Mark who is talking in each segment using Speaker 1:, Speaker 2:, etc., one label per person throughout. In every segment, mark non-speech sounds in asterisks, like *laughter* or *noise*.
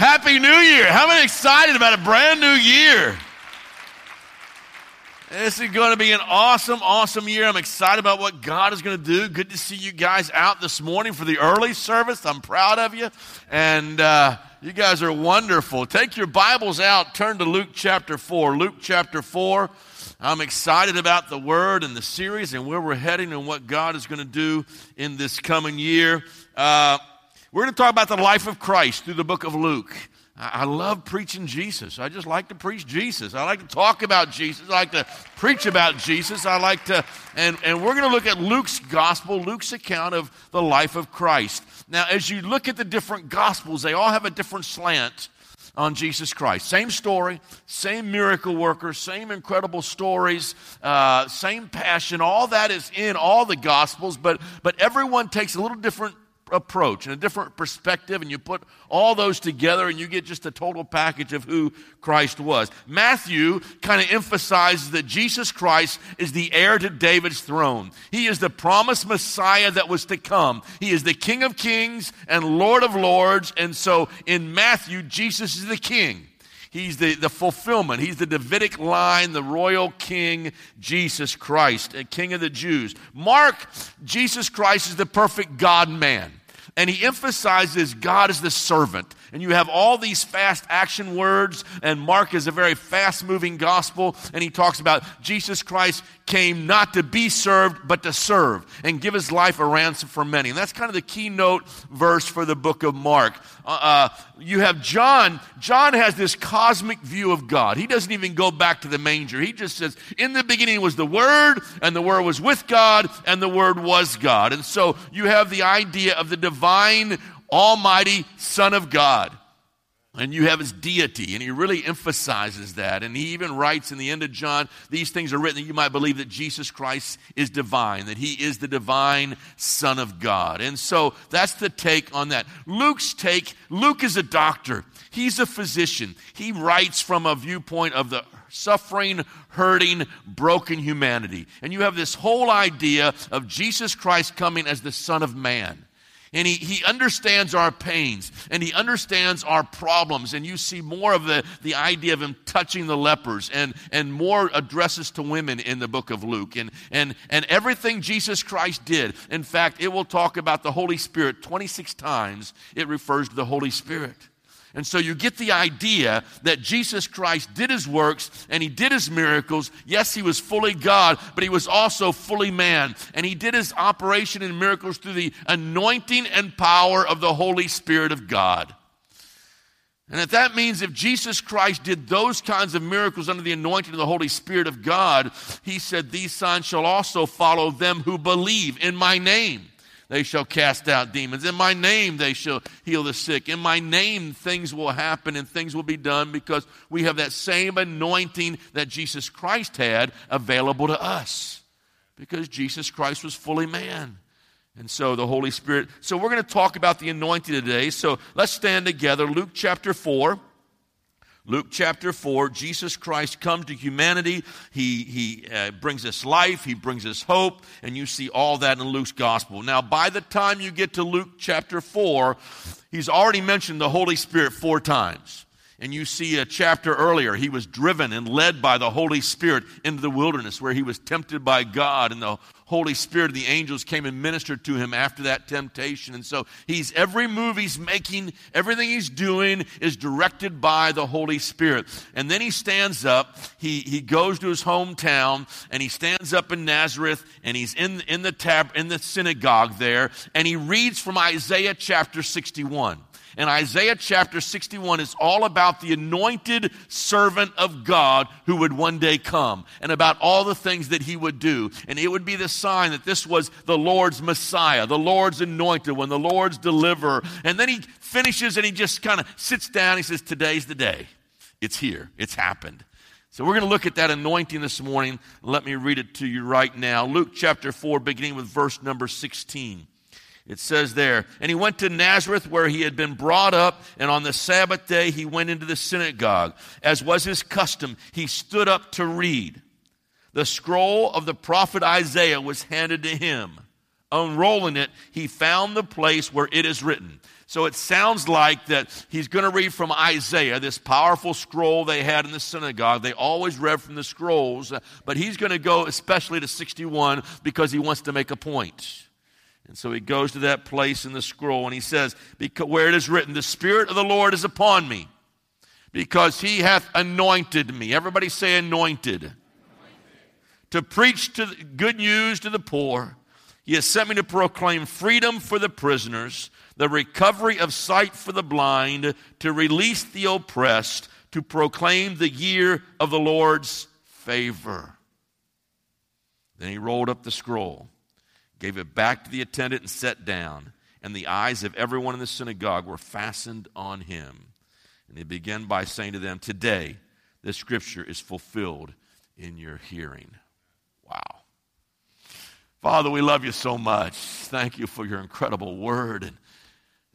Speaker 1: Happy New Year. How many excited about a brand new year? This is going to be an awesome, awesome year. I'm excited about what God is going to do. Good to see you guys out this morning for the early service. I'm proud of you. And uh, you guys are wonderful. Take your Bibles out, turn to Luke chapter 4. Luke chapter 4. I'm excited about the word and the series and where we're heading and what God is going to do in this coming year. Uh, we're going to talk about the life of Christ through the book of Luke. I love preaching Jesus. I just like to preach Jesus. I like to talk about Jesus. I like to preach about Jesus. I like to, and, and we're going to look at Luke's gospel, Luke's account of the life of Christ. Now, as you look at the different gospels, they all have a different slant on Jesus Christ. Same story, same miracle worker, same incredible stories, uh, same passion. All that is in all the gospels, but, but everyone takes a little different approach and a different perspective, and you put all those together and you get just a total package of who Christ was. Matthew kind of emphasizes that Jesus Christ is the heir to David's throne. He is the promised Messiah that was to come. He is the King of kings and Lord of lords, and so in Matthew, Jesus is the King. He's the, the fulfillment. He's the Davidic line, the royal king, Jesus Christ, a king of the Jews. Mark, Jesus Christ is the perfect God man and he emphasizes God as the servant. And you have all these fast action words, and Mark is a very fast moving gospel, and he talks about Jesus Christ came not to be served, but to serve and give his life a ransom for many. And that's kind of the keynote verse for the book of Mark. Uh, uh, you have John. John has this cosmic view of God. He doesn't even go back to the manger. He just says, In the beginning was the Word, and the Word was with God, and the Word was God. And so you have the idea of the divine, almighty Son of God and you have his deity, and he really emphasizes that. And he even writes in the end of John, these things are written that you might believe that Jesus Christ is divine, that he is the divine Son of God. And so that's the take on that. Luke's take Luke is a doctor, he's a physician. He writes from a viewpoint of the suffering, hurting, broken humanity. And you have this whole idea of Jesus Christ coming as the Son of Man. And he, he understands our pains and he understands our problems. And you see more of the, the idea of him touching the lepers and, and more addresses to women in the book of Luke. And, and, and everything Jesus Christ did. In fact, it will talk about the Holy Spirit 26 times, it refers to the Holy Spirit. And so you get the idea that Jesus Christ did his works and he did his miracles. Yes, he was fully God, but he was also fully man. And he did his operation and miracles through the anointing and power of the Holy Spirit of God. And if that means if Jesus Christ did those kinds of miracles under the anointing of the Holy Spirit of God, he said, These signs shall also follow them who believe in my name they shall cast out demons. In my name, they shall heal the sick. In my name, things will happen and things will be done because we have that same anointing that Jesus Christ had available to us because Jesus Christ was fully man. And so the Holy Spirit. So we're going to talk about the anointing today. So let's stand together. Luke chapter 4. Luke chapter 4, Jesus Christ comes to humanity. He, he uh, brings us life, he brings us hope, and you see all that in Luke's gospel. Now, by the time you get to Luke chapter 4, he's already mentioned the Holy Spirit four times. And you see a chapter earlier, he was driven and led by the Holy Spirit into the wilderness where he was tempted by God, and the Holy Spirit, and the angels came and ministered to him after that temptation. And so he's every move he's making, everything he's doing is directed by the Holy Spirit. And then he stands up, he, he goes to his hometown, and he stands up in Nazareth, and he's in, in, the tab, in the synagogue there, and he reads from Isaiah chapter 61. And Isaiah chapter 61 is all about the anointed servant of God who would one day come and about all the things that he would do. And it would be the sign that this was the Lord's Messiah, the Lord's anointed one, the Lord's deliverer. And then he finishes and he just kind of sits down. He says, Today's the day. It's here, it's happened. So we're going to look at that anointing this morning. Let me read it to you right now. Luke chapter 4, beginning with verse number 16. It says there, and he went to Nazareth where he had been brought up, and on the Sabbath day he went into the synagogue. As was his custom, he stood up to read. The scroll of the prophet Isaiah was handed to him. Unrolling it, he found the place where it is written. So it sounds like that he's going to read from Isaiah, this powerful scroll they had in the synagogue. They always read from the scrolls, but he's going to go especially to 61 because he wants to make a point. And so he goes to that place in the scroll and he says, Where it is written, The Spirit of the Lord is upon me, because he hath anointed me. Everybody say anointed. anointed. To preach to good news to the poor. He has sent me to proclaim freedom for the prisoners, the recovery of sight for the blind, to release the oppressed, to proclaim the year of the Lord's favor. Then he rolled up the scroll gave it back to the attendant, and sat down. And the eyes of everyone in the synagogue were fastened on him. And he began by saying to them, Today, this scripture is fulfilled in your hearing. Wow. Father, we love you so much. Thank you for your incredible word. And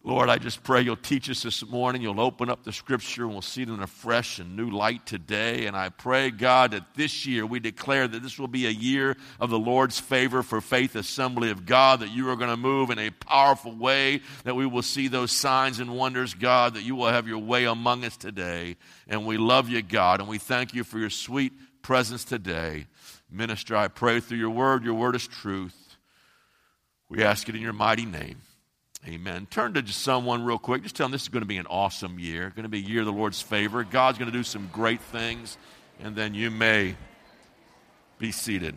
Speaker 1: Lord, I just pray you'll teach us this morning. You'll open up the scripture and we'll see it in a fresh and new light today. And I pray, God, that this year we declare that this will be a year of the Lord's favor for Faith Assembly of God, that you are going to move in a powerful way, that we will see those signs and wonders, God, that you will have your way among us today. And we love you, God, and we thank you for your sweet presence today. Minister, I pray through your word. Your word is truth. We ask it in your mighty name. Amen. Turn to someone real quick. Just tell them this is going to be an awesome year. Going to be a year of the Lord's favor. God's going to do some great things. And then you may be seated.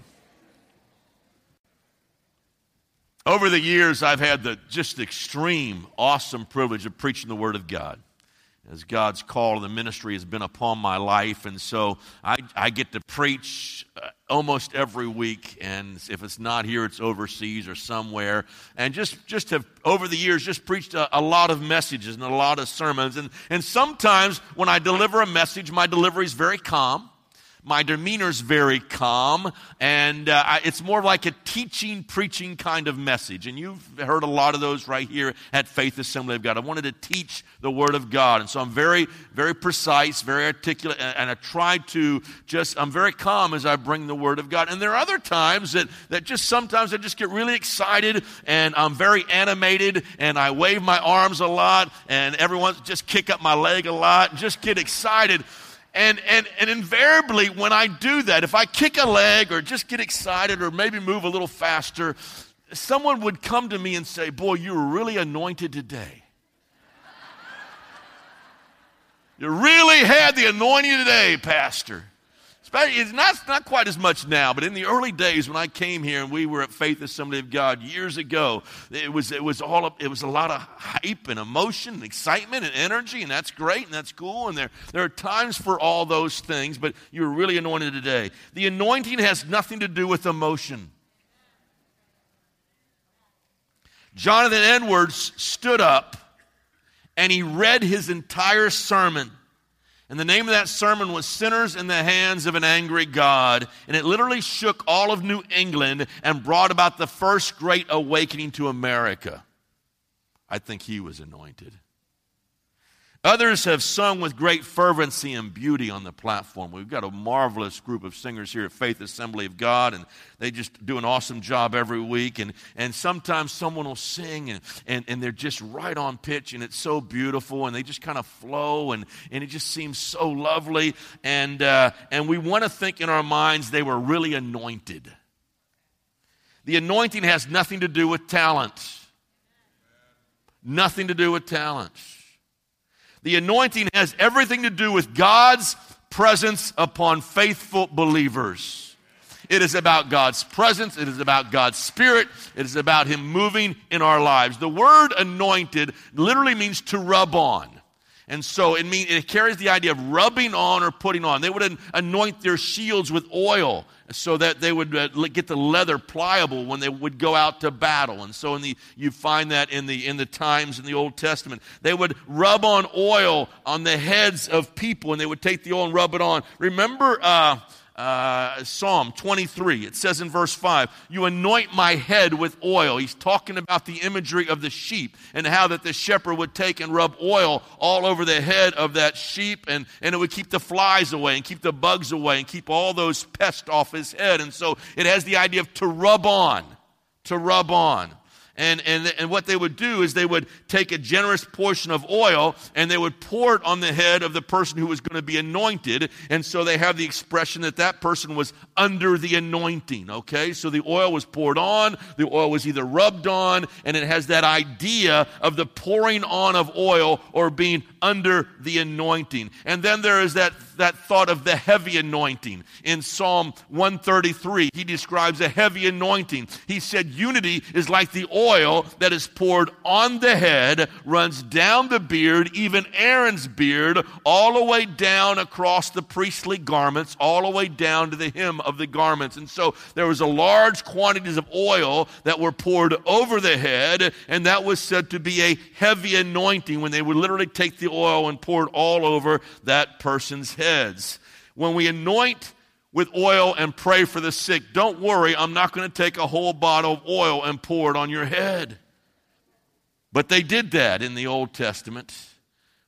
Speaker 1: Over the years, I've had the just extreme, awesome privilege of preaching the Word of God as God's call to the ministry has been upon my life. And so I, I get to preach uh, almost every week. And if it's not here, it's overseas or somewhere. And just, just have, over the years, just preached a, a lot of messages and a lot of sermons. And, and sometimes when I deliver a message, my delivery is very calm my demeanor's very calm, and uh, I, it's more like a teaching, preaching kind of message. And you've heard a lot of those right here at Faith Assembly of God. I wanted to teach the Word of God, and so I'm very, very precise, very articulate, and, and I try to just, I'm very calm as I bring the Word of God. And there are other times that, that just sometimes I just get really excited, and I'm very animated, and I wave my arms a lot, and everyone just kick up my leg a lot, and just get excited. And, and, and invariably, when I do that, if I kick a leg or just get excited or maybe move a little faster, someone would come to me and say, Boy, you were really anointed today. *laughs* you really had the anointing today, Pastor. It's not, not quite as much now, but in the early days when I came here and we were at Faith Assembly of God years ago, it was, it was, all, it was a lot of hype and emotion and excitement and energy, and that's great and that's cool. And there, there are times for all those things, but you're really anointed today. The anointing has nothing to do with emotion. Jonathan Edwards stood up and he read his entire sermon. And the name of that sermon was Sinners in the Hands of an Angry God. And it literally shook all of New England and brought about the first great awakening to America. I think he was anointed. Others have sung with great fervency and beauty on the platform. We've got a marvelous group of singers here at Faith Assembly of God, and they just do an awesome job every week. And, and sometimes someone will sing, and, and, and they're just right on pitch, and it's so beautiful, and they just kind of flow, and, and it just seems so lovely. And, uh, and we want to think in our minds they were really anointed. The anointing has nothing to do with talent. Nothing to do with talent. The anointing has everything to do with God's presence upon faithful believers. It is about God's presence. It is about God's spirit. It is about Him moving in our lives. The word anointed literally means to rub on. And so it means it carries the idea of rubbing on or putting on. They would anoint their shields with oil so that they would uh, get the leather pliable when they would go out to battle. And so in the, you find that in the, in the times in the Old Testament. They would rub on oil on the heads of people and they would take the oil and rub it on. Remember, uh, uh, Psalm 23. It says in verse 5, You anoint my head with oil. He's talking about the imagery of the sheep and how that the shepherd would take and rub oil all over the head of that sheep and, and it would keep the flies away and keep the bugs away and keep all those pests off his head. And so it has the idea of to rub on, to rub on. And, and, and what they would do is they would take a generous portion of oil and they would pour it on the head of the person who was going to be anointed. And so they have the expression that that person was under the anointing. Okay? So the oil was poured on, the oil was either rubbed on, and it has that idea of the pouring on of oil or being under the anointing. And then there is that, that thought of the heavy anointing. In Psalm 133, he describes a heavy anointing. He said, Unity is like the oil oil that is poured on the head runs down the beard, even Aaron's beard, all the way down across the priestly garments, all the way down to the hem of the garments. And so there was a large quantities of oil that were poured over the head, and that was said to be a heavy anointing when they would literally take the oil and pour it all over that person's heads. When we anoint with oil and pray for the sick. Don't worry, I'm not going to take a whole bottle of oil and pour it on your head. But they did that in the Old Testament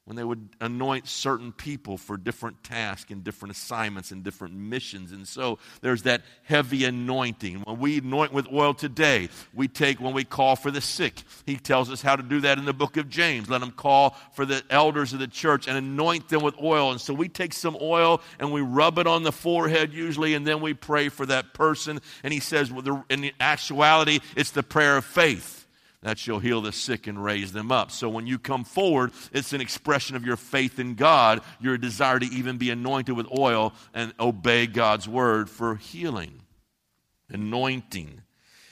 Speaker 1: when they would anoint certain people for different tasks and different assignments and different missions. And so there's that heavy anointing. When we anoint with oil today, we take when we call for the sick. He tells us how to do that in the book of James. Let them call for the elders of the church and anoint them with oil. And so we take some oil and we rub it on the forehead usually, and then we pray for that person. And he says, in actuality, it's the prayer of faith that shall heal the sick and raise them up. So when you come forward, it's an expression of your faith in God, your desire to even be anointed with oil and obey God's word for healing. Anointing.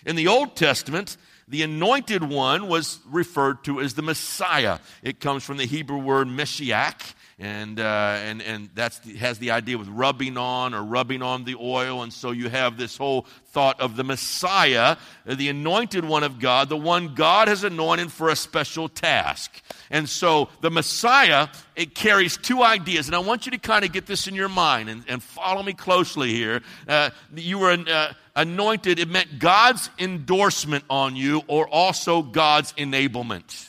Speaker 1: In the Old Testament, the anointed one was referred to as the Messiah. It comes from the Hebrew word Meshiach, and uh, and and that has the idea with rubbing on or rubbing on the oil, and so you have this whole thought of the Messiah, the anointed one of God, the one God has anointed for a special task. And so the Messiah, it carries two ideas, and I want you to kind of get this in your mind and, and follow me closely here. Uh, you were uh, anointed; it meant God's endorsement on you, or also God's enablement.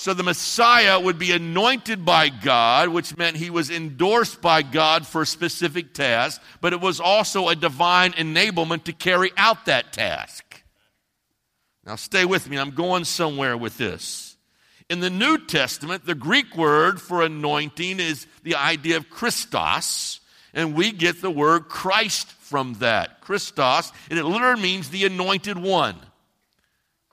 Speaker 1: So the Messiah would be anointed by God, which meant he was endorsed by God for a specific task, but it was also a divine enablement to carry out that task. Now, stay with me. I'm going somewhere with this. In the New Testament, the Greek word for anointing is the idea of Christos, and we get the word Christ from that. Christos, and it literally means the anointed one.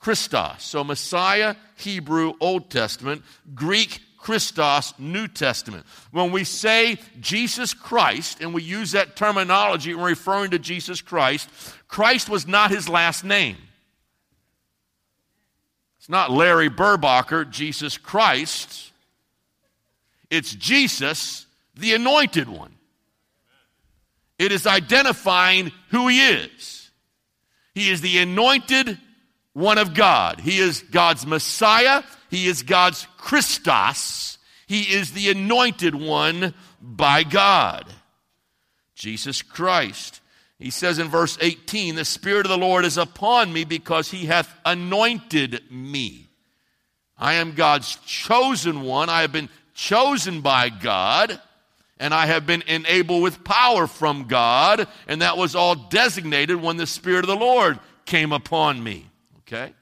Speaker 1: Christos. So Messiah, Hebrew, Old Testament, Greek, Christos, New Testament. When we say Jesus Christ, and we use that terminology when referring to Jesus Christ, Christ was not his last name. It's not Larry Burbacher, Jesus Christ. It's Jesus, the anointed one. It is identifying who he is. He is the anointed one of God. He is God's Messiah. He is God's Christos. He is the anointed one by God. Jesus Christ. He says in verse 18, The Spirit of the Lord is upon me because he hath anointed me. I am God's chosen one. I have been chosen by God, and I have been enabled with power from God, and that was all designated when the Spirit of the Lord came upon me. Okay?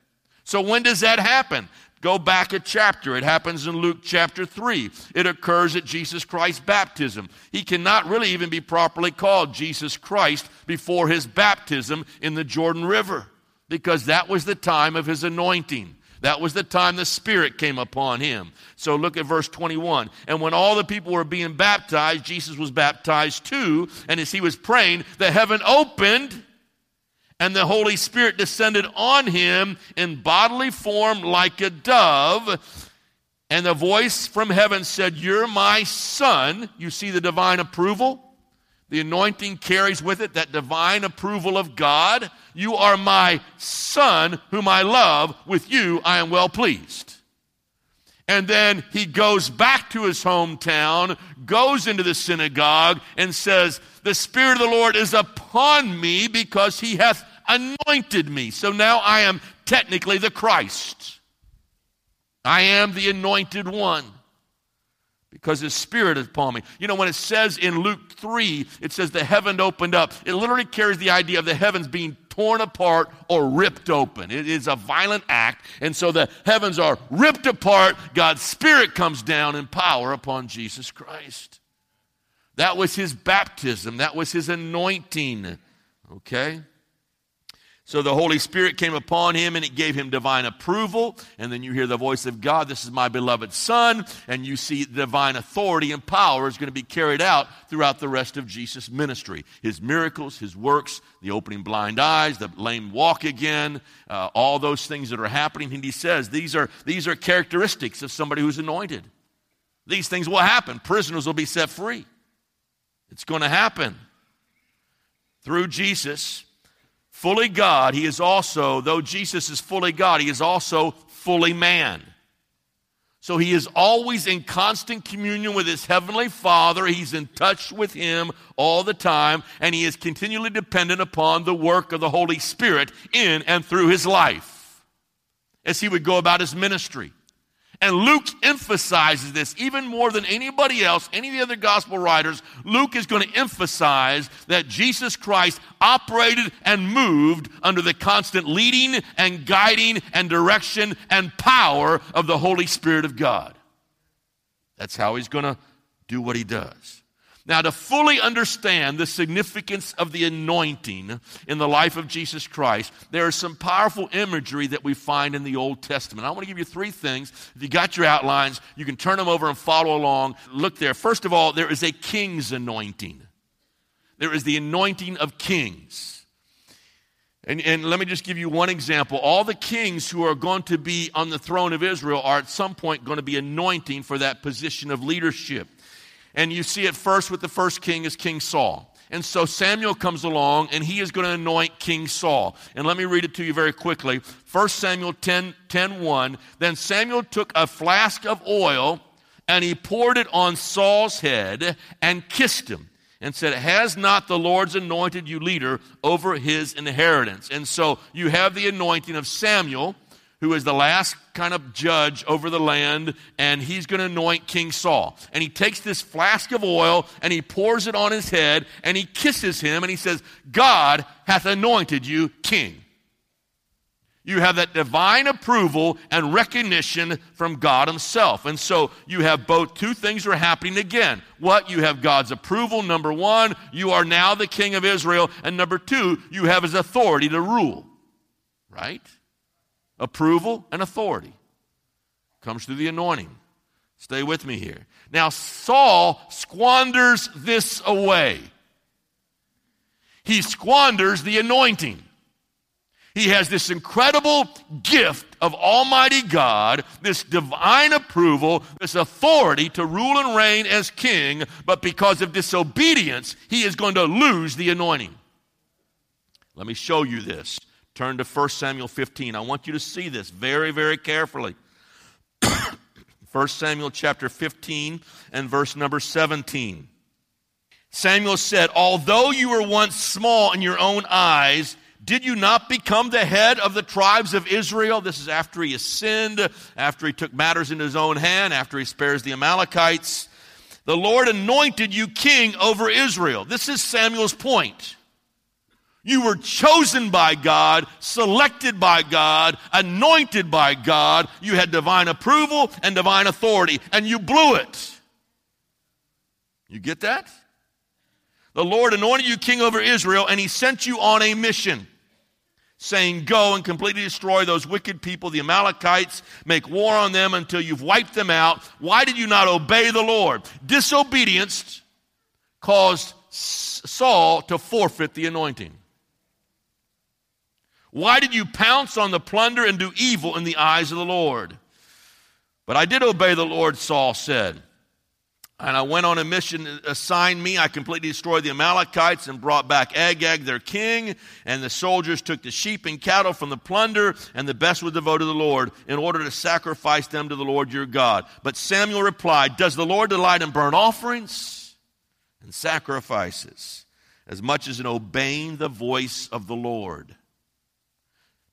Speaker 1: So when does that happen? Go back a chapter. It happens in Luke chapter 3. It occurs at Jesus Christ's baptism. He cannot really even be properly called Jesus Christ before his baptism in the Jordan River because that was the time of his anointing. That was the time the Spirit came upon him. So look at verse 21. And when all the people were being baptized, Jesus was baptized too. And as he was praying, the heaven opened and the Holy Spirit descended on him in bodily form like a dove. And the voice from heaven said, You're my son. You see the divine approval? The anointing carries with it that divine approval of God. You are my son, whom I love. With you I am well pleased. And then he goes back to his hometown, goes into the synagogue, and says, The Spirit of the Lord is upon me because he hath anointed me. So now I am technically the Christ. I am the anointed one because his spirit is upon me. You know, when it says in Luke 3, it says the heaven opened up, it literally carries the idea of the heavens being torn apart or ripped open. It is a violent act. And so the heavens are ripped apart. God's Spirit comes down in power upon Jesus Christ. That was his baptism, that was his anointing. Okay? So the Holy Spirit came upon him and it gave him divine approval. And then you hear the voice of God, This is my beloved Son. And you see divine authority and power is going to be carried out throughout the rest of Jesus' ministry. His miracles, his works, the opening blind eyes, the lame walk again, uh, all those things that are happening. And he says these are, these are characteristics of somebody who's anointed. These things will happen. Prisoners will be set free. It's going to happen. Through Jesus, fully God, he is also, though Jesus is fully God, he is also fully man. So he is always in constant communion with his heavenly Father. He's in touch with him all the time, and he is continually dependent upon the work of the Holy Spirit in and through his life as he would go about his ministry. And Luke emphasizes this even more than anybody else, any of the other gospel writers. Luke is going to emphasize that Jesus Christ operated and moved under the constant leading and guiding and direction and power of the Holy Spirit of God. That's how he's going to do what he does. Now, to fully understand the significance of the anointing in the life of Jesus Christ, there is some powerful imagery that we find in the Old Testament. I want to give you three things. If you got your outlines, you can turn them over and follow along. Look there. First of all, there is a king's anointing, there is the anointing of kings. And, and let me just give you one example. All the kings who are going to be on the throne of Israel are at some point going to be anointing for that position of leadership. And you see it first with the first king is King Saul. And so Samuel comes along and he is going to anoint King Saul. And let me read it to you very quickly. 1 Samuel 10, 10 1. Then Samuel took a flask of oil and he poured it on Saul's head and kissed him and said, Has not the Lord's anointed you leader over his inheritance? And so you have the anointing of Samuel who is the last kind of judge over the land, and he's going to anoint King Saul. And he takes this flask of oil and he pours it on his head and he kisses him and he says, God hath anointed you king. You have that divine approval and recognition from God Himself. And so you have both two things are happening again. What? You have God's approval, number one, you are now the king of Israel. And number two, you have His authority to rule. Right? Approval, and authority. Comes through the anointing. Stay with me here. Now, Saul squanders this away. He squanders the anointing. He has this incredible gift of Almighty God, this divine approval, this authority to rule and reign as king, but because of disobedience, he is going to lose the anointing. Let me show you this. Turn to 1 Samuel 15. I want you to see this very, very carefully. *coughs* 1 Samuel chapter 15 and verse number 17. Samuel said, Although you were once small in your own eyes, did you not become the head of the tribes of Israel? This is after he has sinned, after he took matters in his own hand, after he spares the Amalekites. The Lord anointed you king over Israel. This is Samuel's point. You were chosen by God, selected by God, anointed by God. You had divine approval and divine authority, and you blew it. You get that? The Lord anointed you king over Israel, and he sent you on a mission, saying, Go and completely destroy those wicked people, the Amalekites, make war on them until you've wiped them out. Why did you not obey the Lord? Disobedience caused Saul to forfeit the anointing. Why did you pounce on the plunder and do evil in the eyes of the Lord? But I did obey the Lord, Saul said. And I went on a mission assigned me. I completely destroyed the Amalekites and brought back Agag, their king. And the soldiers took the sheep and cattle from the plunder, and the best was devoted to the Lord, in order to sacrifice them to the Lord your God. But Samuel replied, Does the Lord delight in burnt offerings and sacrifices, as much as in obeying the voice of the Lord?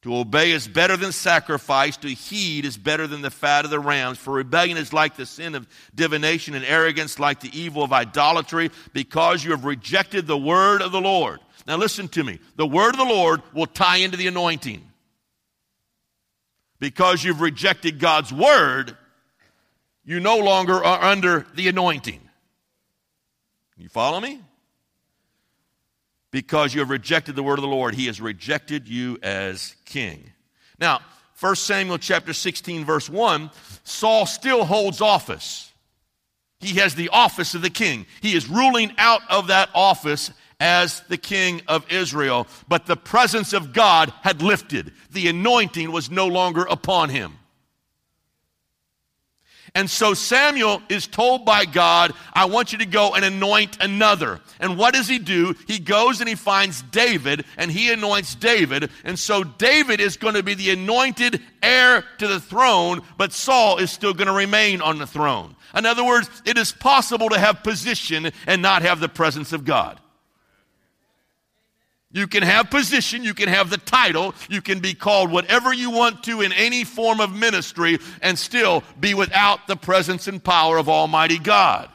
Speaker 1: To obey is better than sacrifice. To heed is better than the fat of the rams. For rebellion is like the sin of divination, and arrogance like the evil of idolatry, because you have rejected the word of the Lord. Now, listen to me. The word of the Lord will tie into the anointing. Because you've rejected God's word, you no longer are under the anointing. You follow me? Because you have rejected the word of the Lord. He has rejected you as king. Now, 1 Samuel chapter 16, verse 1, Saul still holds office. He has the office of the king. He is ruling out of that office as the king of Israel. But the presence of God had lifted, the anointing was no longer upon him. And so Samuel is told by God, I want you to go and anoint another. And what does he do? He goes and he finds David and he anoints David. And so David is going to be the anointed heir to the throne, but Saul is still going to remain on the throne. In other words, it is possible to have position and not have the presence of God. You can have position, you can have the title, you can be called whatever you want to in any form of ministry and still be without the presence and power of Almighty God.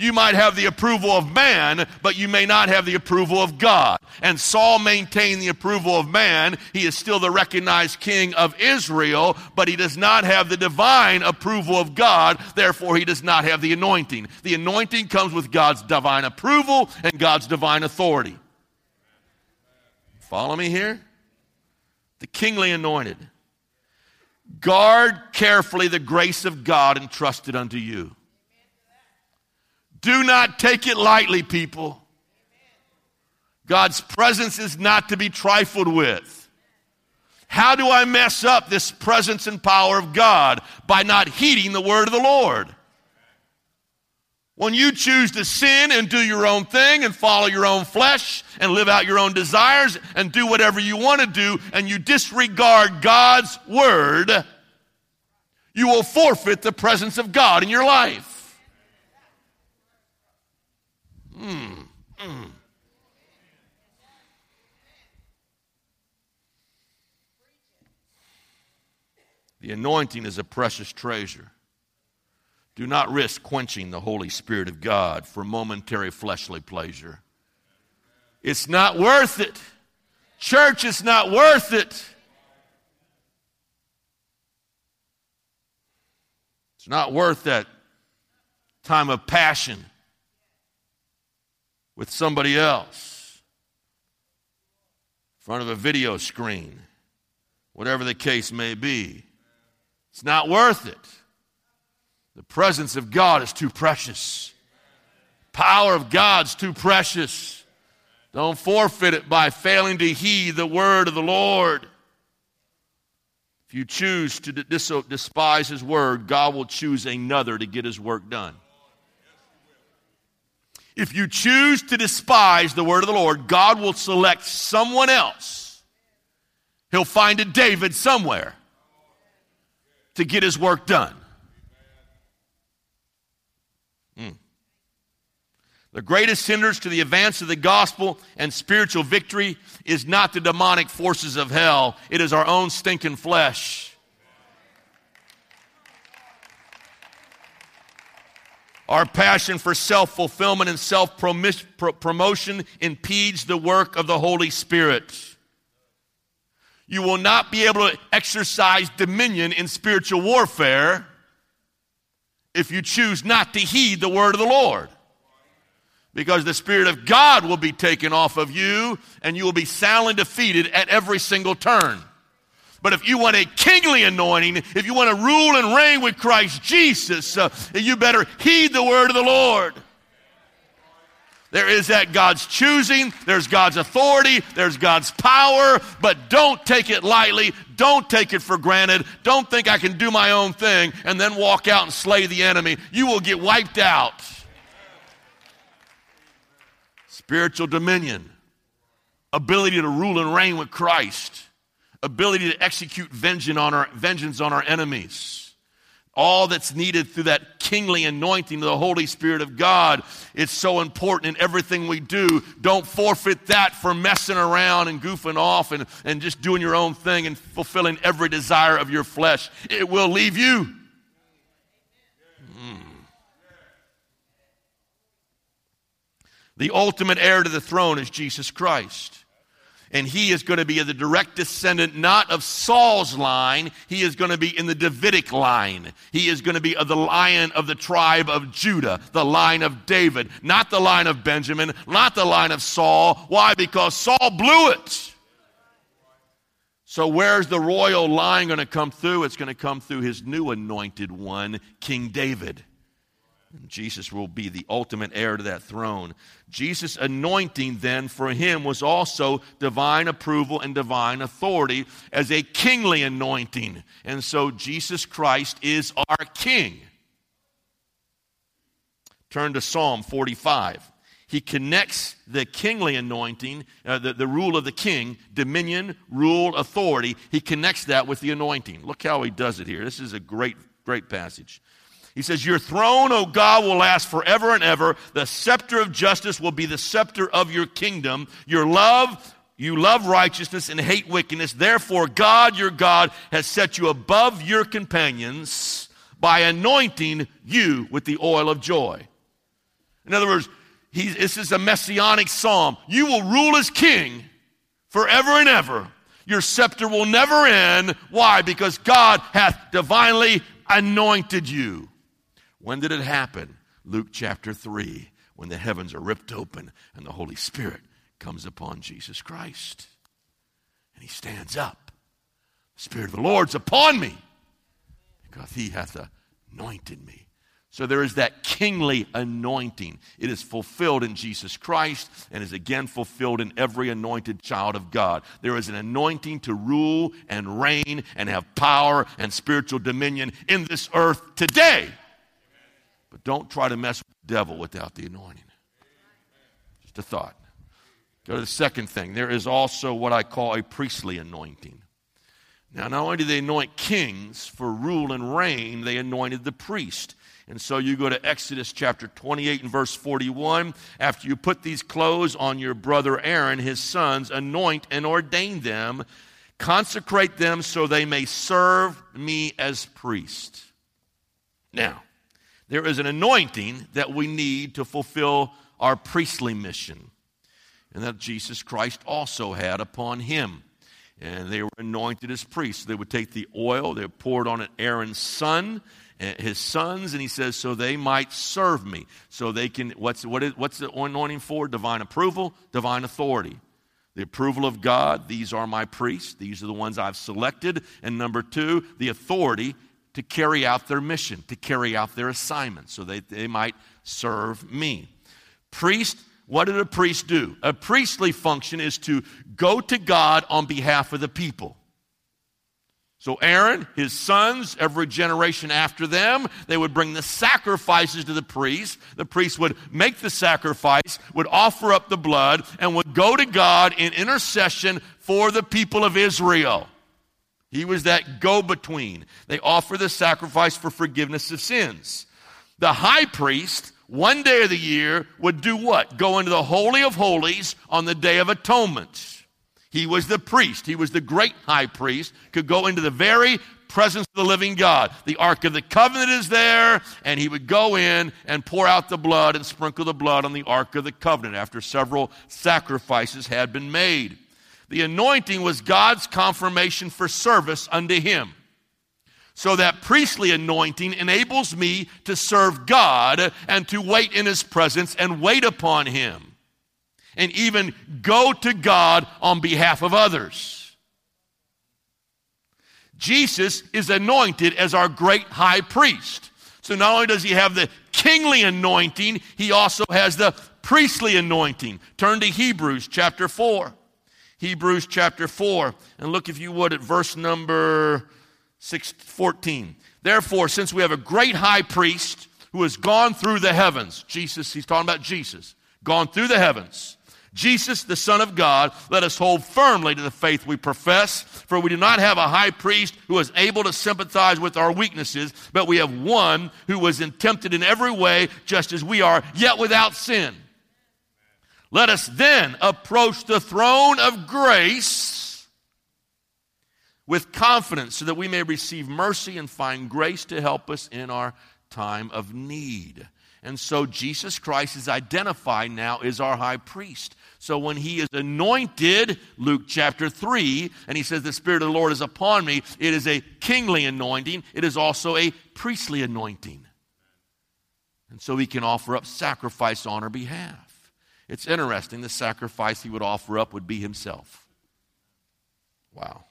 Speaker 1: You might have the approval of man, but you may not have the approval of God. And Saul maintained the approval of man. He is still the recognized king of Israel, but he does not have the divine approval of God. Therefore, he does not have the anointing. The anointing comes with God's divine approval and God's divine authority. Follow me here? The kingly anointed. Guard carefully the grace of God entrusted unto you. Do not take it lightly, people. God's presence is not to be trifled with. How do I mess up this presence and power of God? By not heeding the word of the Lord. When you choose to sin and do your own thing and follow your own flesh and live out your own desires and do whatever you want to do and you disregard God's word, you will forfeit the presence of God in your life. Mm, mm. The anointing is a precious treasure. Do not risk quenching the Holy Spirit of God for momentary fleshly pleasure. It's not worth it. Church, is not worth it. It's not worth that time of passion with somebody else in front of a video screen, whatever the case may be. It's not worth it. The presence of God is too precious. Power of God's too precious. Don't forfeit it by failing to heed the word of the Lord. If you choose to despise his word, God will choose another to get his work done. If you choose to despise the word of the Lord, God will select someone else. He'll find a David somewhere to get his work done. The greatest hindrance to the advance of the gospel and spiritual victory is not the demonic forces of hell, it is our own stinking flesh. Our passion for self fulfillment and self promotion impedes the work of the Holy Spirit. You will not be able to exercise dominion in spiritual warfare if you choose not to heed the word of the Lord because the Spirit of God will be taken off of you and you will be soundly defeated at every single turn. But if you want a kingly anointing, if you want to rule and reign with Christ Jesus, uh, you better heed the word of the Lord. There is that God's choosing, there's God's authority, there's God's power, but don't take it lightly. Don't take it for granted. Don't think I can do my own thing and then walk out and slay the enemy. You will get wiped out. Spiritual dominion, ability to rule and reign with Christ, ability to execute vengeance on our, vengeance on our enemies all that's needed through that kingly anointing of the Holy Spirit of God. It's so important in everything we do. Don't forfeit that for messing around and goofing off and, and just doing your own thing and fulfilling every desire of your flesh. It will leave you. The ultimate heir to the throne is Jesus Christ and he is going to be the direct descendant not of Saul's line, he is going to be in the Davidic line. He is going to be of the lion of the tribe of Judah, the line of David, not the line of Benjamin, not the line of Saul. Why? Because Saul blew it. So, where's the royal line going to come through? It's going to come through his new anointed one, King David. Jesus will be the ultimate heir to that throne. Jesus' anointing, then, for him was also divine approval and divine authority as a kingly anointing. And so Jesus Christ is our king. Turn to Psalm 45. He connects the kingly anointing, uh, the, the rule of the king, dominion, rule, authority. He connects that with the anointing. Look how he does it here. This is a great, great passage. He says, Your throne, O God, will last forever and ever. The scepter of justice will be the scepter of your kingdom. Your love, you love righteousness and hate wickedness. Therefore, God, your God, has set you above your companions by anointing you with the oil of joy. In other words, this is a messianic psalm. You will rule as king forever and ever. Your scepter will never end. Why? Because God hath divinely anointed you. When did it happen? Luke chapter 3, when the heavens are ripped open and the Holy Spirit comes upon Jesus Christ. And he stands up. The Spirit of the Lord's upon me because he hath anointed me. So there is that kingly anointing. It is fulfilled in Jesus Christ and is again fulfilled in every anointed child of God. There is an anointing to rule and reign and have power and spiritual dominion in this earth today. But don't try to mess with the devil without the anointing. Just a thought. Go to the second thing. There is also what I call a priestly anointing. Now, not only do they anoint kings for rule and reign, they anointed the priest. And so you go to Exodus chapter 28 and verse 41. After you put these clothes on your brother Aaron, his sons, anoint and ordain them, consecrate them so they may serve me as priests. Now, there is an anointing that we need to fulfill our priestly mission, and that Jesus Christ also had upon him. And they were anointed as priests. They would take the oil, they poured on it Aaron's son, eh, his sons, and he says, so they might serve me. So they can, what's, what is, what's the anointing for? Divine approval, divine authority. The approval of God, these are my priests, these are the ones I've selected. And number two, the authority to carry out their mission, to carry out their assignment, so they, they might serve me. Priest, what did a priest do? A priestly function is to go to God on behalf of the people. So, Aaron, his sons, every generation after them, they would bring the sacrifices to the priest. The priest would make the sacrifice, would offer up the blood, and would go to God in intercession for the people of Israel. He was that go between. They offer the sacrifice for forgiveness of sins. The high priest, one day of the year, would do what? Go into the Holy of Holies on the Day of Atonement. He was the priest. He was the great high priest, could go into the very presence of the living God. The Ark of the Covenant is there, and he would go in and pour out the blood and sprinkle the blood on the Ark of the Covenant after several sacrifices had been made. The anointing was God's confirmation for service unto him. So that priestly anointing enables me to serve God and to wait in his presence and wait upon him. And even go to God on behalf of others. Jesus is anointed as our great high priest. So not only does he have the kingly anointing, he also has the priestly anointing. Turn to Hebrews chapter 4. Hebrews chapter 4. And look, if you would, at verse number 6, 14. Therefore, since we have a great high priest who has gone through the heavens, Jesus, he's talking about Jesus, gone through the heavens Jesus, the Son of God, let us hold firmly to the faith we profess, for we do not have a high priest who is able to sympathize with our weaknesses, but we have one who was tempted in every way, just as we are, yet without sin. Let us then approach the throne of grace with confidence so that we may receive mercy and find grace to help us in our time of need. And so Jesus Christ is identified now as our high priest. So when he is anointed, Luke chapter 3, and he says, The Spirit of the Lord is upon me, it is a kingly anointing, it is also a priestly anointing. And so he can offer up sacrifice on our behalf. It's interesting, the sacrifice he would offer up would be himself. Wow.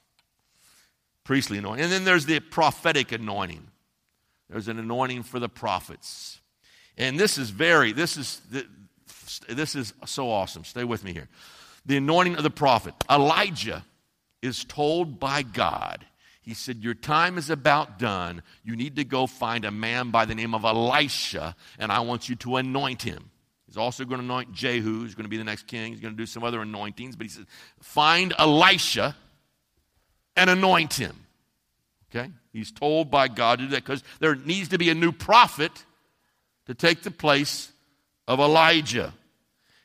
Speaker 1: Priestly anointing. And then there's the prophetic anointing. There's an anointing for the prophets. And this is very, this is, this is so awesome. Stay with me here. The anointing of the prophet. Elijah is told by God, he said, Your time is about done. You need to go find a man by the name of Elisha, and I want you to anoint him. He's also going to anoint Jehu, who's going to be the next king. He's going to do some other anointings, but he says, Find Elisha and anoint him. Okay? He's told by God to do that because there needs to be a new prophet to take the place of Elijah.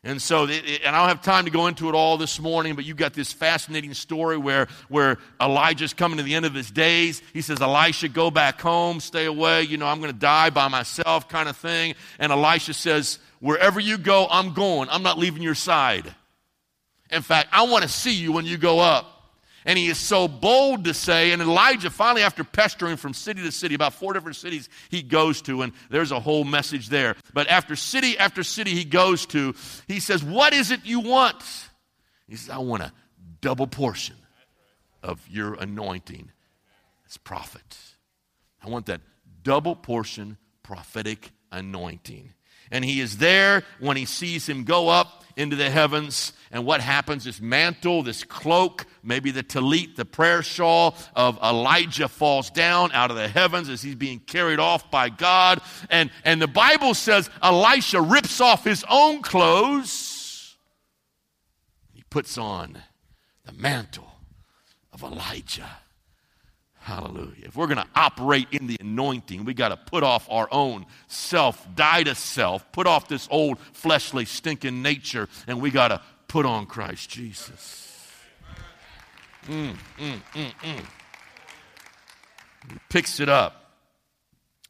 Speaker 1: And so, and I don't have time to go into it all this morning, but you've got this fascinating story where, where Elijah's coming to the end of his days. He says, Elisha, go back home, stay away. You know, I'm going to die by myself, kind of thing. And Elisha says, Wherever you go, I'm going. I'm not leaving your side. In fact, I want to see you when you go up. And he is so bold to say, and Elijah finally, after pestering from city to city, about four different cities he goes to, and there's a whole message there. But after city after city he goes to, he says, What is it you want? He says, I want a double portion of your anointing as prophet. I want that double portion prophetic anointing. And he is there when he sees him go up into the heavens. And what happens? This mantle, this cloak, maybe the talit, the prayer shawl of Elijah falls down out of the heavens as he's being carried off by God. And, and the Bible says Elisha rips off his own clothes. He puts on the mantle of Elijah. Hallelujah. If we're going to operate in the anointing, we got to put off our own self, die to self, put off this old fleshly, stinking nature, and we got to put on Christ Jesus. Mm, mm, mm, mm. Picks it up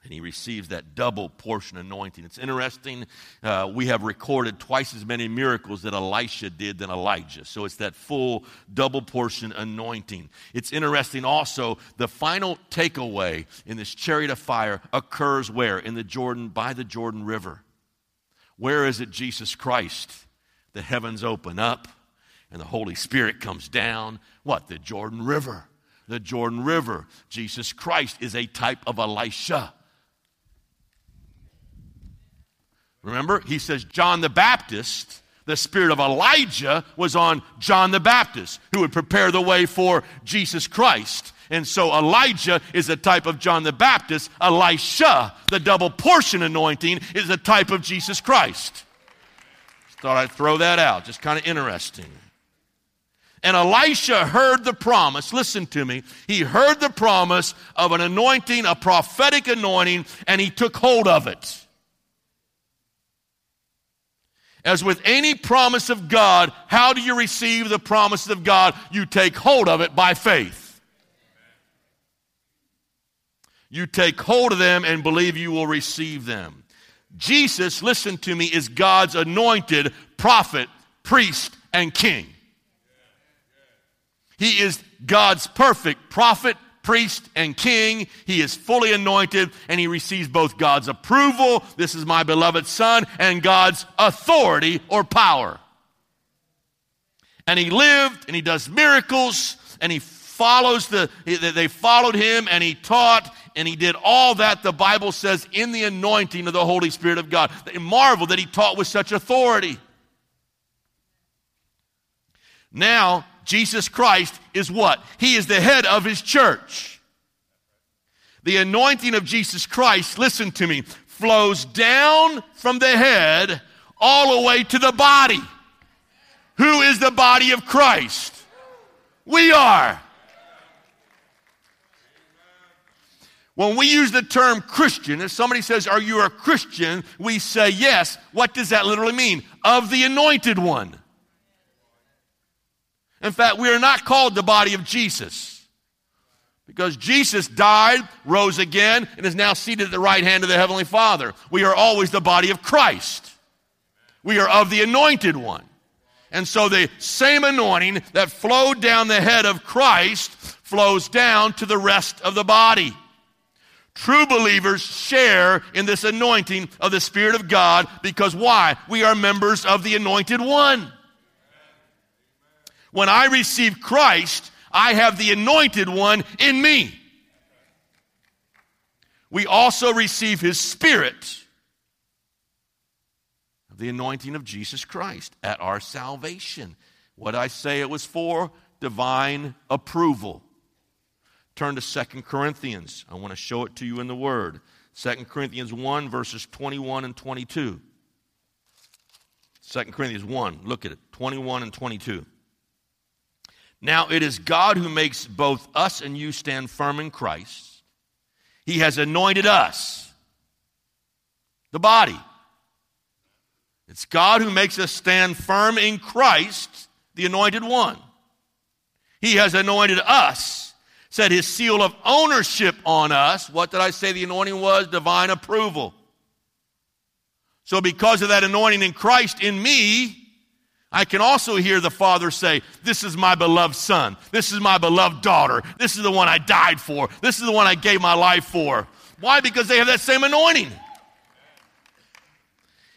Speaker 1: and he receives that double portion anointing. It's interesting. Uh, we have recorded twice as many miracles that Elisha did than Elijah. So it's that full double portion anointing. It's interesting also, the final takeaway in this chariot of fire occurs where? In the Jordan, by the Jordan River. Where is it Jesus Christ? The heavens open up and the Holy Spirit comes down. What? The Jordan River. The Jordan River. Jesus Christ is a type of Elisha. Remember, he says John the Baptist, the spirit of Elijah was on John the Baptist, who would prepare the way for Jesus Christ. And so Elijah is a type of John the Baptist. Elisha, the double portion anointing, is a type of Jesus Christ. Just thought I'd throw that out. Just kind of interesting. And Elisha heard the promise. Listen to me. He heard the promise of an anointing, a prophetic anointing, and he took hold of it. As with any promise of God, how do you receive the promises of God? You take hold of it by faith. You take hold of them and believe you will receive them. Jesus, listen to me, is God's anointed prophet, priest, and king. He is God's perfect prophet, priest and king. He is fully anointed and he receives both God's approval, this is my beloved son, and God's authority or power. And he lived and he does miracles and he follows the, they followed him and he taught and he did all that the Bible says in the anointing of the Holy Spirit of God. They marvel that he taught with such authority. Now, Jesus Christ is what? He is the head of his church. The anointing of Jesus Christ, listen to me, flows down from the head all the way to the body. Who is the body of Christ? We are. When we use the term Christian, if somebody says, Are you a Christian? we say yes. What does that literally mean? Of the anointed one. In fact, we are not called the body of Jesus. Because Jesus died, rose again, and is now seated at the right hand of the Heavenly Father. We are always the body of Christ. We are of the anointed one. And so the same anointing that flowed down the head of Christ flows down to the rest of the body. True believers share in this anointing of the Spirit of God because why? We are members of the anointed one. When I receive Christ, I have the anointed one in me. We also receive his spirit the anointing of Jesus Christ at our salvation. What I say it was for? Divine approval. Turn to Second Corinthians. I want to show it to you in the Word. Second Corinthians 1, verses 21 and 22. 2 Corinthians 1, look at it, 21 and 22. Now it is God who makes both us and you stand firm in Christ. He has anointed us, the body. It's God who makes us stand firm in Christ, the anointed one. He has anointed us, set his seal of ownership on us. What did I say the anointing was? Divine approval. So, because of that anointing in Christ in me, I can also hear the Father say, This is my beloved Son. This is my beloved daughter. This is the one I died for. This is the one I gave my life for. Why? Because they have that same anointing.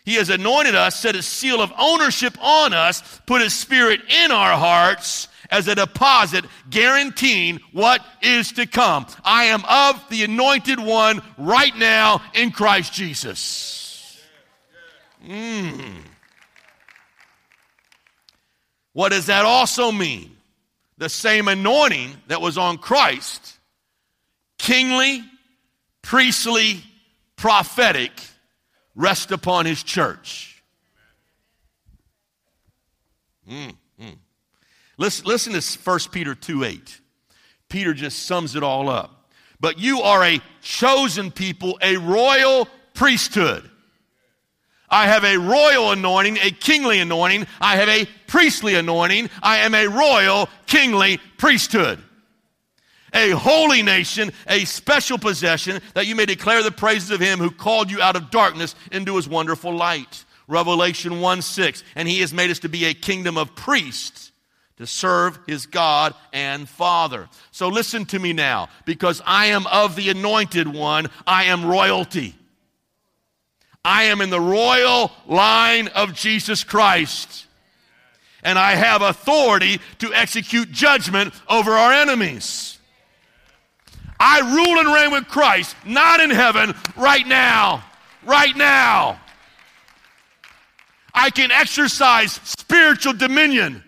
Speaker 1: He has anointed us, set a seal of ownership on us, put his spirit in our hearts as a deposit guaranteeing what is to come. I am of the anointed one right now in Christ Jesus. Mm. What does that also mean? The same anointing that was on Christ, kingly, priestly, prophetic, rest upon his church. Mm-hmm. Listen, listen to 1 Peter 2 8. Peter just sums it all up. But you are a chosen people, a royal priesthood I have a royal anointing, a kingly anointing. I have a priestly anointing. I am a royal, kingly priesthood. A holy nation, a special possession, that you may declare the praises of him who called you out of darkness into his wonderful light. Revelation 1 6. And he has made us to be a kingdom of priests to serve his God and Father. So listen to me now, because I am of the anointed one, I am royalty. I am in the royal line of Jesus Christ. And I have authority to execute judgment over our enemies. I rule and reign with Christ, not in heaven, right now. Right now. I can exercise spiritual dominion in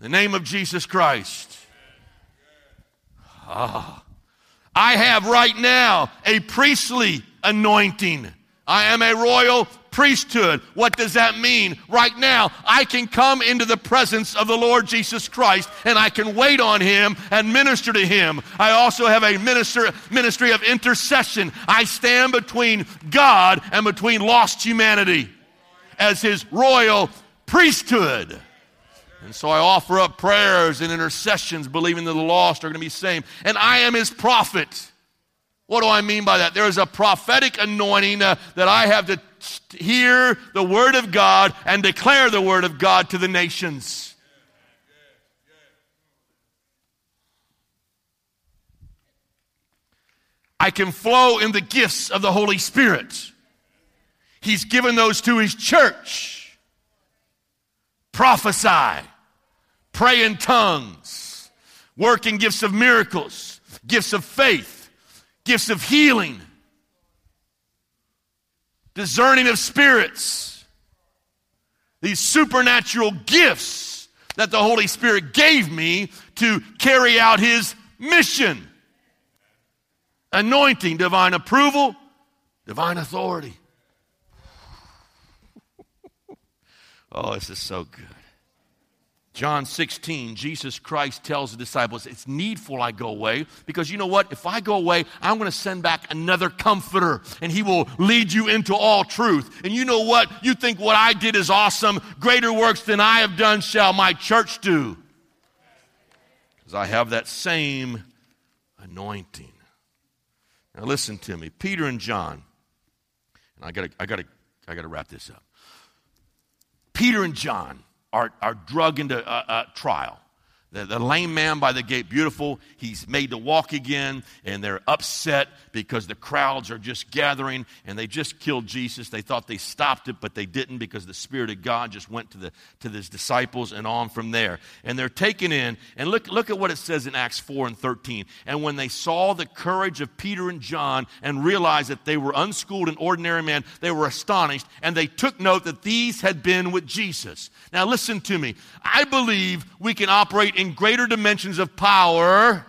Speaker 1: the name of Jesus Christ. Ah. I have right now a priestly anointing. I am a royal priesthood. What does that mean? Right now, I can come into the presence of the Lord Jesus Christ and I can wait on him and minister to him. I also have a minister, ministry of intercession. I stand between God and between lost humanity as his royal priesthood. And so I offer up prayers and intercessions, believing that the lost are going to be saved. And I am his prophet. What do I mean by that? There is a prophetic anointing uh, that I have to hear the Word of God and declare the Word of God to the nations. I can flow in the gifts of the Holy Spirit. He's given those to His church. Prophesy, pray in tongues, work in gifts of miracles, gifts of faith gifts of healing, discerning of spirits, these supernatural gifts that the Holy Spirit gave me to carry out His mission. Anointing, divine approval, divine authority. *laughs* oh, this is so good. John 16, Jesus Christ tells the disciples, It's needful I go away because you know what? If I go away, I'm going to send back another comforter and he will lead you into all truth. And you know what? You think what I did is awesome. Greater works than I have done shall my church do. Because I have that same anointing. Now listen to me. Peter and John, and I got I got I got to wrap this up. Peter and John are, drug into a, a trial. The, the, lame man by the gate, beautiful. He's made to walk again, and they're upset because the crowds are just gathering and they just killed Jesus. They thought they stopped it, but they didn't because the Spirit of God just went to, the, to his disciples and on from there. And they're taken in, and look, look at what it says in Acts 4 and 13. And when they saw the courage of Peter and John and realized that they were unschooled and ordinary men, they were astonished, and they took note that these had been with Jesus. Now, listen to me. I believe we can operate in greater dimensions of power,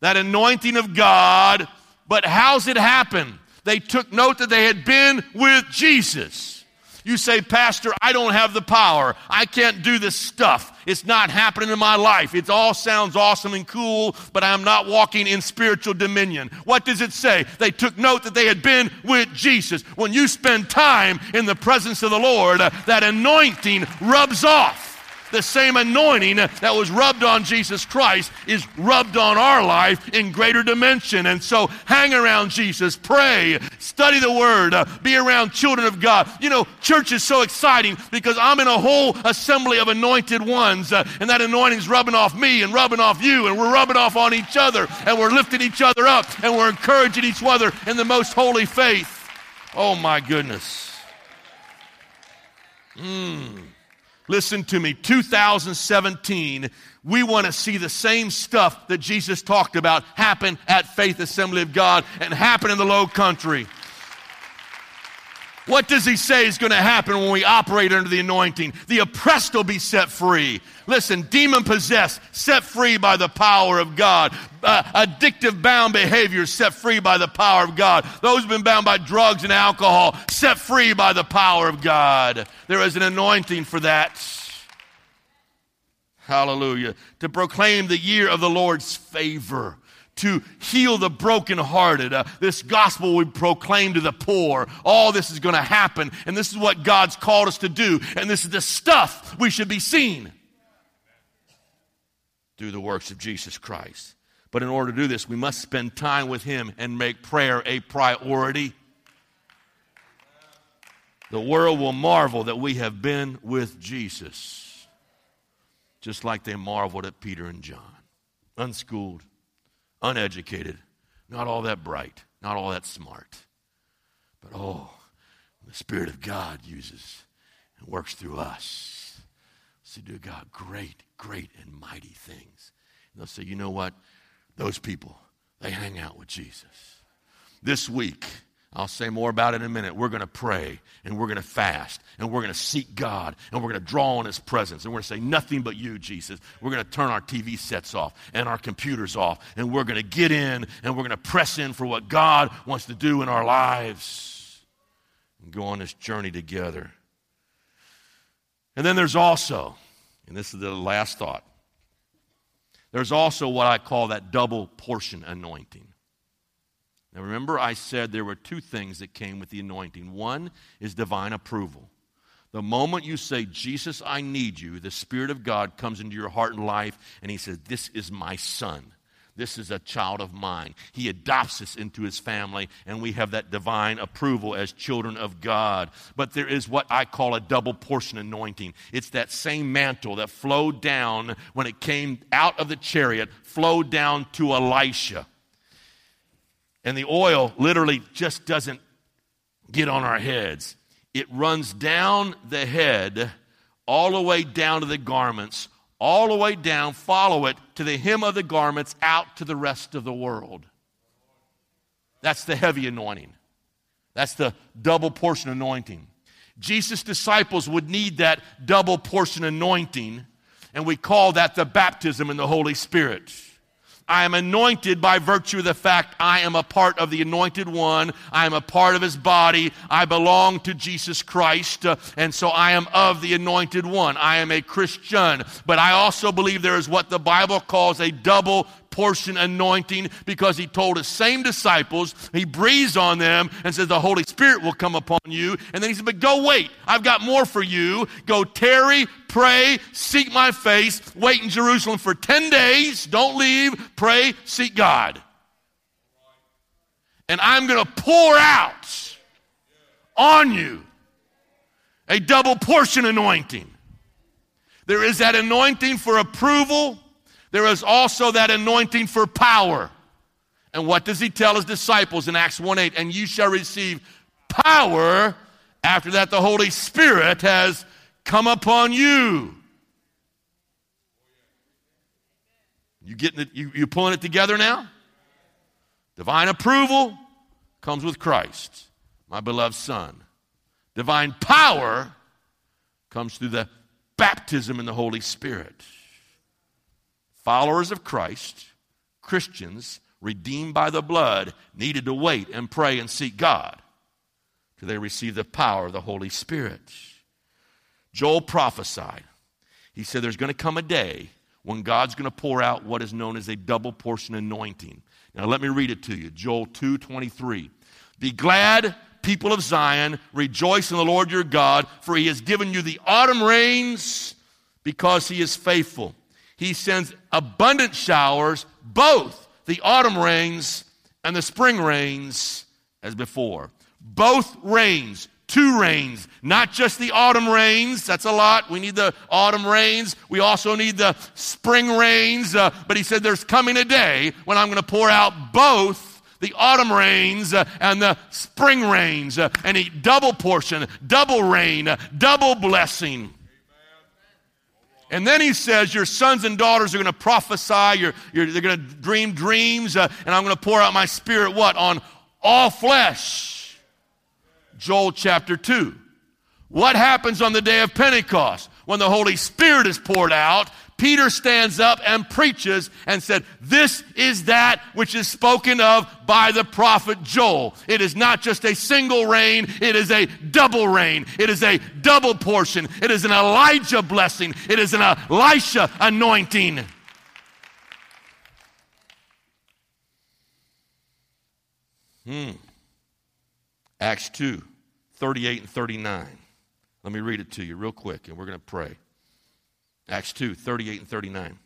Speaker 1: that anointing of God. But how's it happen? They took note that they had been with Jesus. You say, Pastor, I don't have the power. I can't do this stuff. It's not happening in my life. It all sounds awesome and cool, but I'm not walking in spiritual dominion. What does it say? They took note that they had been with Jesus. When you spend time in the presence of the Lord, that anointing rubs off the same anointing that was rubbed on Jesus Christ is rubbed on our life in greater dimension. And so hang around Jesus, pray, study the word, uh, be around children of God. You know, church is so exciting because I'm in a whole assembly of anointed ones, uh, and that anointing's rubbing off me and rubbing off you, and we're rubbing off on each other, and we're lifting each other up, and we're encouraging each other in the most holy faith. Oh my goodness. Hmm. Listen to me, 2017, we want to see the same stuff that Jesus talked about happen at Faith Assembly of God and happen in the low country. What does he say is going to happen when we operate under the anointing? The oppressed will be set free. Listen, demon possessed, set free by the power of God. Uh, addictive bound behaviors set free by the power of God. Those who've been bound by drugs and alcohol, set free by the power of God. There is an anointing for that. Hallelujah. To proclaim the year of the Lord's favor to heal the brokenhearted. Uh, this gospel we proclaim to the poor. All this is going to happen, and this is what God's called us to do, and this is the stuff we should be seeing through the works of Jesus Christ. But in order to do this, we must spend time with Him and make prayer a priority. The world will marvel that we have been with Jesus, just like they marveled at Peter and John, unschooled uneducated, not all that bright, not all that smart. But oh, the Spirit of God uses and works through us to do God great, great, and mighty things. And they'll say, you know what? Those people, they hang out with Jesus. This week, I'll say more about it in a minute. We're going to pray and we're going to fast and we're going to seek God and we're going to draw on His presence and we're going to say, Nothing but you, Jesus. We're going to turn our TV sets off and our computers off and we're going to get in and we're going to press in for what God wants to do in our lives and go on this journey together. And then there's also, and this is the last thought, there's also what I call that double portion anointing. Now, remember, I said there were two things that came with the anointing. One is divine approval. The moment you say, Jesus, I need you, the Spirit of God comes into your heart and life, and He says, This is my son. This is a child of mine. He adopts us into his family, and we have that divine approval as children of God. But there is what I call a double portion anointing. It's that same mantle that flowed down when it came out of the chariot, flowed down to Elisha. And the oil literally just doesn't get on our heads. It runs down the head, all the way down to the garments, all the way down, follow it to the hem of the garments, out to the rest of the world. That's the heavy anointing. That's the double portion anointing. Jesus' disciples would need that double portion anointing, and we call that the baptism in the Holy Spirit. I am anointed by virtue of the fact I am a part of the anointed one. I am a part of his body. I belong to Jesus Christ. Uh, and so I am of the anointed one. I am a Christian. But I also believe there is what the Bible calls a double portion anointing because he told his same disciples, he breathes on them and says, The Holy Spirit will come upon you. And then he said, But go wait, I've got more for you. Go tarry, pray, seek my face, wait in Jerusalem for 10 days, don't leave, pray, seek God. And I'm going to pour out on you a double portion anointing. There is that anointing for approval there is also that anointing for power. And what does he tell his disciples in Acts 1 8? And you shall receive power. After that, the Holy Spirit has come upon you. You getting it? You, you pulling it together now? Divine approval comes with Christ, my beloved Son. Divine power comes through the baptism in the Holy Spirit followers of Christ, Christians, redeemed by the blood, needed to wait and pray and seek God till they receive the power of the Holy Spirit. Joel prophesied. He said there's going to come a day when God's going to pour out what is known as a double portion anointing. Now let me read it to you. Joel 2:23. Be glad, people of Zion, rejoice in the Lord your God, for he has given you the autumn rains because he is faithful. He sends abundant showers, both the autumn rains and the spring rains as before. Both rains, two rains, not just the autumn rains. That's a lot. We need the autumn rains. We also need the spring rains. Uh, but he said there's coming a day when I'm going to pour out both the autumn rains uh, and the spring rains uh, and a double portion, double rain, uh, double blessing. And then he says, Your sons and daughters are going to prophesy, you're, you're, they're going to dream dreams, and I'm going to pour out my spirit, what? On all flesh. Joel chapter 2. What happens on the day of Pentecost? When the Holy Spirit is poured out, Peter stands up and preaches and said, This is that which is spoken of by the prophet Joel. It is not just a single rain, it is a double rain. It is a double portion. It is an Elijah blessing. It is an Elisha anointing. Hmm. Acts 2, 38 and 39. Let me read it to you real quick, and we're going to pray. Acts 2 38 and 39.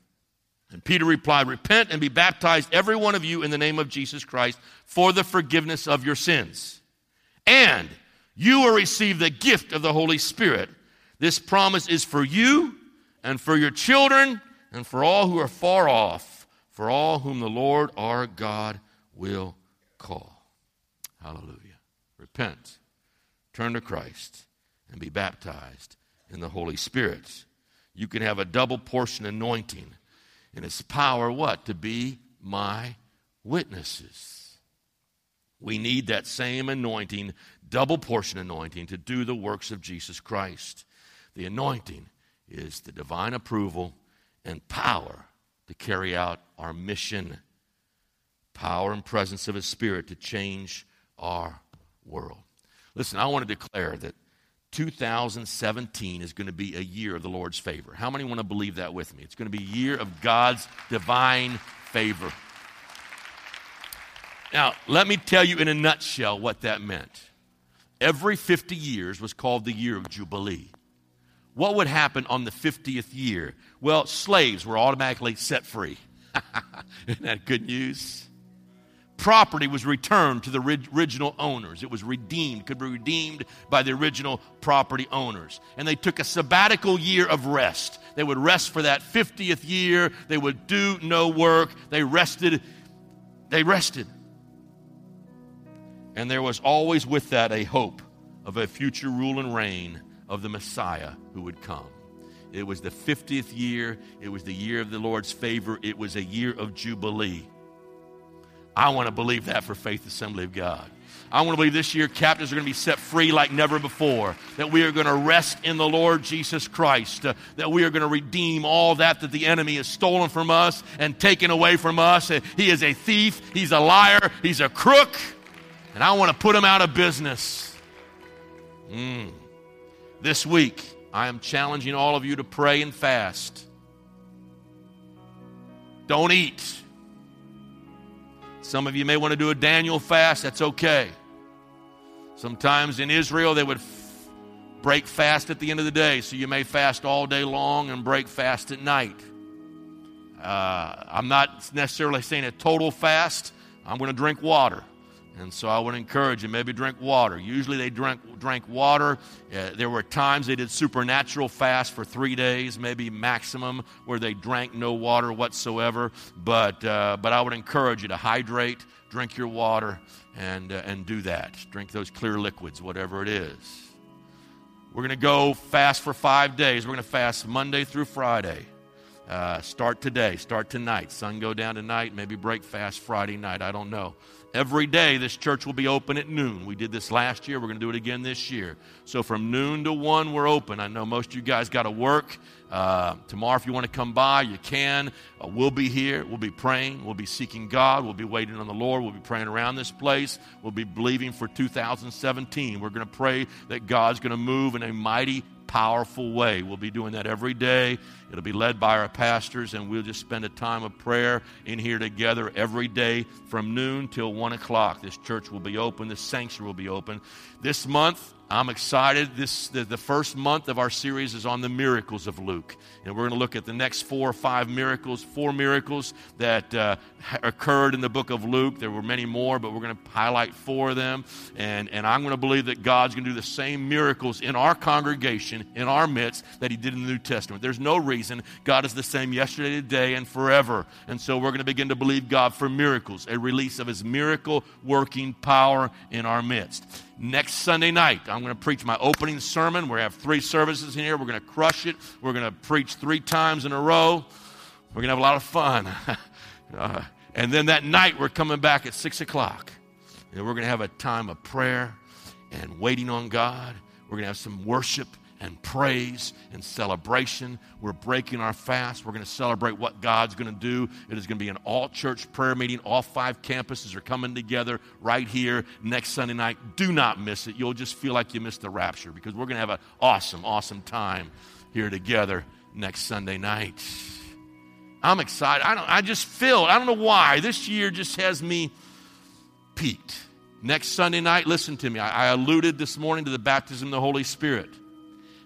Speaker 1: And Peter replied, Repent and be baptized, every one of you, in the name of Jesus Christ, for the forgiveness of your sins. And you will receive the gift of the Holy Spirit. This promise is for you and for your children and for all who are far off, for all whom the Lord our God will call. Hallelujah. Repent, turn to Christ, and be baptized in the Holy Spirit you can have a double portion anointing. And its power, what? To be my witnesses. We need that same anointing, double portion anointing, to do the works of Jesus Christ. The anointing is the divine approval and power to carry out our mission, power and presence of His Spirit to change our world. Listen, I want to declare that 2017 is going to be a year of the Lord's favor. How many want to believe that with me? It's going to be a year of God's divine favor. Now, let me tell you in a nutshell what that meant. Every 50 years was called the year of Jubilee. What would happen on the 50th year? Well, slaves were automatically set free. *laughs* Isn't that good news? Property was returned to the original owners. It was redeemed, could be redeemed by the original property owners. And they took a sabbatical year of rest. They would rest for that 50th year. They would do no work. They rested. They rested. And there was always with that a hope of a future rule and reign of the Messiah who would come. It was the 50th year. It was the year of the Lord's favor. It was a year of Jubilee. I want to believe that for Faith Assembly of God. I want to believe this year captives are going to be set free like never before. That we are going to rest in the Lord Jesus Christ. Uh, that we are going to redeem all that that the enemy has stolen from us and taken away from us. Uh, he is a thief. He's a liar. He's a crook. And I want to put him out of business. Mm. This week, I am challenging all of you to pray and fast. Don't eat. Some of you may want to do a Daniel fast. That's okay. Sometimes in Israel, they would f- break fast at the end of the day. So you may fast all day long and break fast at night. Uh, I'm not necessarily saying a total fast. I'm going to drink water. And so I would encourage you, maybe drink water. Usually they drank, drank water. Uh, there were times they did supernatural fast for three days, maybe maximum, where they drank no water whatsoever. But, uh, but I would encourage you to hydrate, drink your water, and, uh, and do that. Drink those clear liquids, whatever it is. We're going to go fast for five days. We're going to fast Monday through Friday. Uh, start today, start tonight. Sun go down tonight, maybe break fast Friday night. I don't know. Every day, this church will be open at noon. We did this last year. We're going to do it again this year. So from noon to 1, we're open. I know most of you guys got to work. Uh, tomorrow, if you want to come by, you can. Uh, we'll be here. We'll be praying. We'll be seeking God. We'll be waiting on the Lord. We'll be praying around this place. We'll be believing for 2017. We're going to pray that God's going to move in a mighty powerful way. We'll be doing that every day. It'll be led by our pastors, and we'll just spend a time of prayer in here together every day from noon till 1 o'clock. This church will be open, this sanctuary will be open. This month, I'm excited. This the, the, first month of our series is on the miracles of Luke, and we're going to look at the next four or five miracles, four miracles that uh, occurred in the book of Luke. There were many more, but we're going to highlight four of them, and and I'm going to believe that God's going to do the same miracles in our congregation, in our midst, that He did in the New Testament. There's no reason God is the same yesterday, today, and forever, and so we're going to begin to believe God for miracles, a release of His miracle working power in our midst next Sunday night. I'm going to preach my opening sermon. We're have three services in here. We're going to crush it. We're going to preach three times in a row. We're going to have a lot of fun. *laughs* uh, and then that night, we're coming back at 6 o'clock. And we're going to have a time of prayer and waiting on God. We're going to have some worship and praise and celebration. We're breaking our fast. We're going to celebrate what God's going to do. It is going to be an all church prayer meeting. All five campuses are coming together right here next Sunday night. Do not miss it. You'll just feel like you missed the rapture because we're going to have an awesome, awesome time here together next Sunday night. I'm excited. I, don't, I just feel, I don't know why. This year just has me peaked. Next Sunday night, listen to me. I, I alluded this morning to the baptism of the Holy Spirit.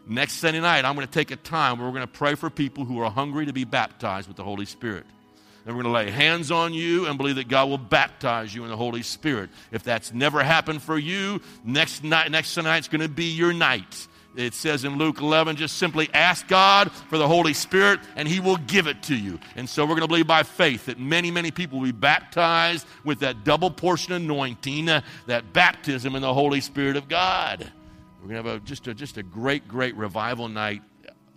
Speaker 1: Next Sunday night, I'm going to take a time where we're going to pray for people who are hungry to be baptized with the Holy Spirit. And we're going to lay hands on you and believe that God will baptize you in the Holy Spirit. If that's never happened for you, next night, next Sunday night's going to be your night. It says in Luke 11, just simply ask God for the Holy Spirit and He will give it to you. And so we're going to believe by faith that many, many people will be baptized with that double portion anointing, uh, that baptism in the Holy Spirit of God. We're going to have a, just, a, just a great, great revival night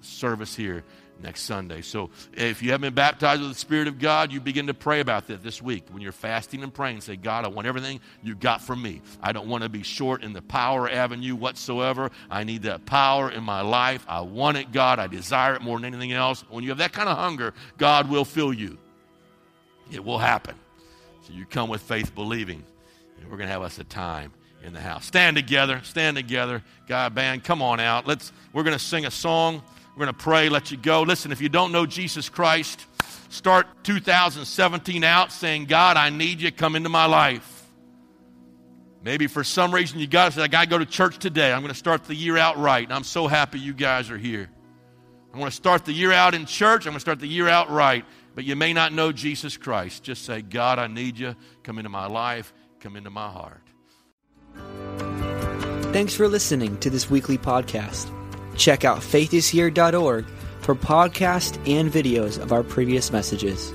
Speaker 1: service here next Sunday. So if you haven't been baptized with the Spirit of God, you begin to pray about that this week. When you're fasting and praying, say, God, I want everything you got from me. I don't want to be short in the power avenue whatsoever. I need that power in my life. I want it, God. I desire it more than anything else. When you have that kind of hunger, God will fill you. It will happen. So you come with faith believing, and we're going to have us a time in the house. Stand together, stand together. God, band, come on out. Let's we're going to sing a song. We're going to pray, let you go. Listen, if you don't know Jesus Christ, start 2017 out saying, God, I need you. Come into my life. Maybe for some reason you got to say, I got to go to church today. I'm going to start the year out right. And I'm so happy you guys are here. I'm going to start the year out in church. I'm going to start the year out right. But you may not know Jesus Christ. Just say, God, I need you. Come into my life. Come into my heart.
Speaker 2: Thanks for listening to this weekly podcast. Check out faithishere.org for podcasts and videos of our previous messages.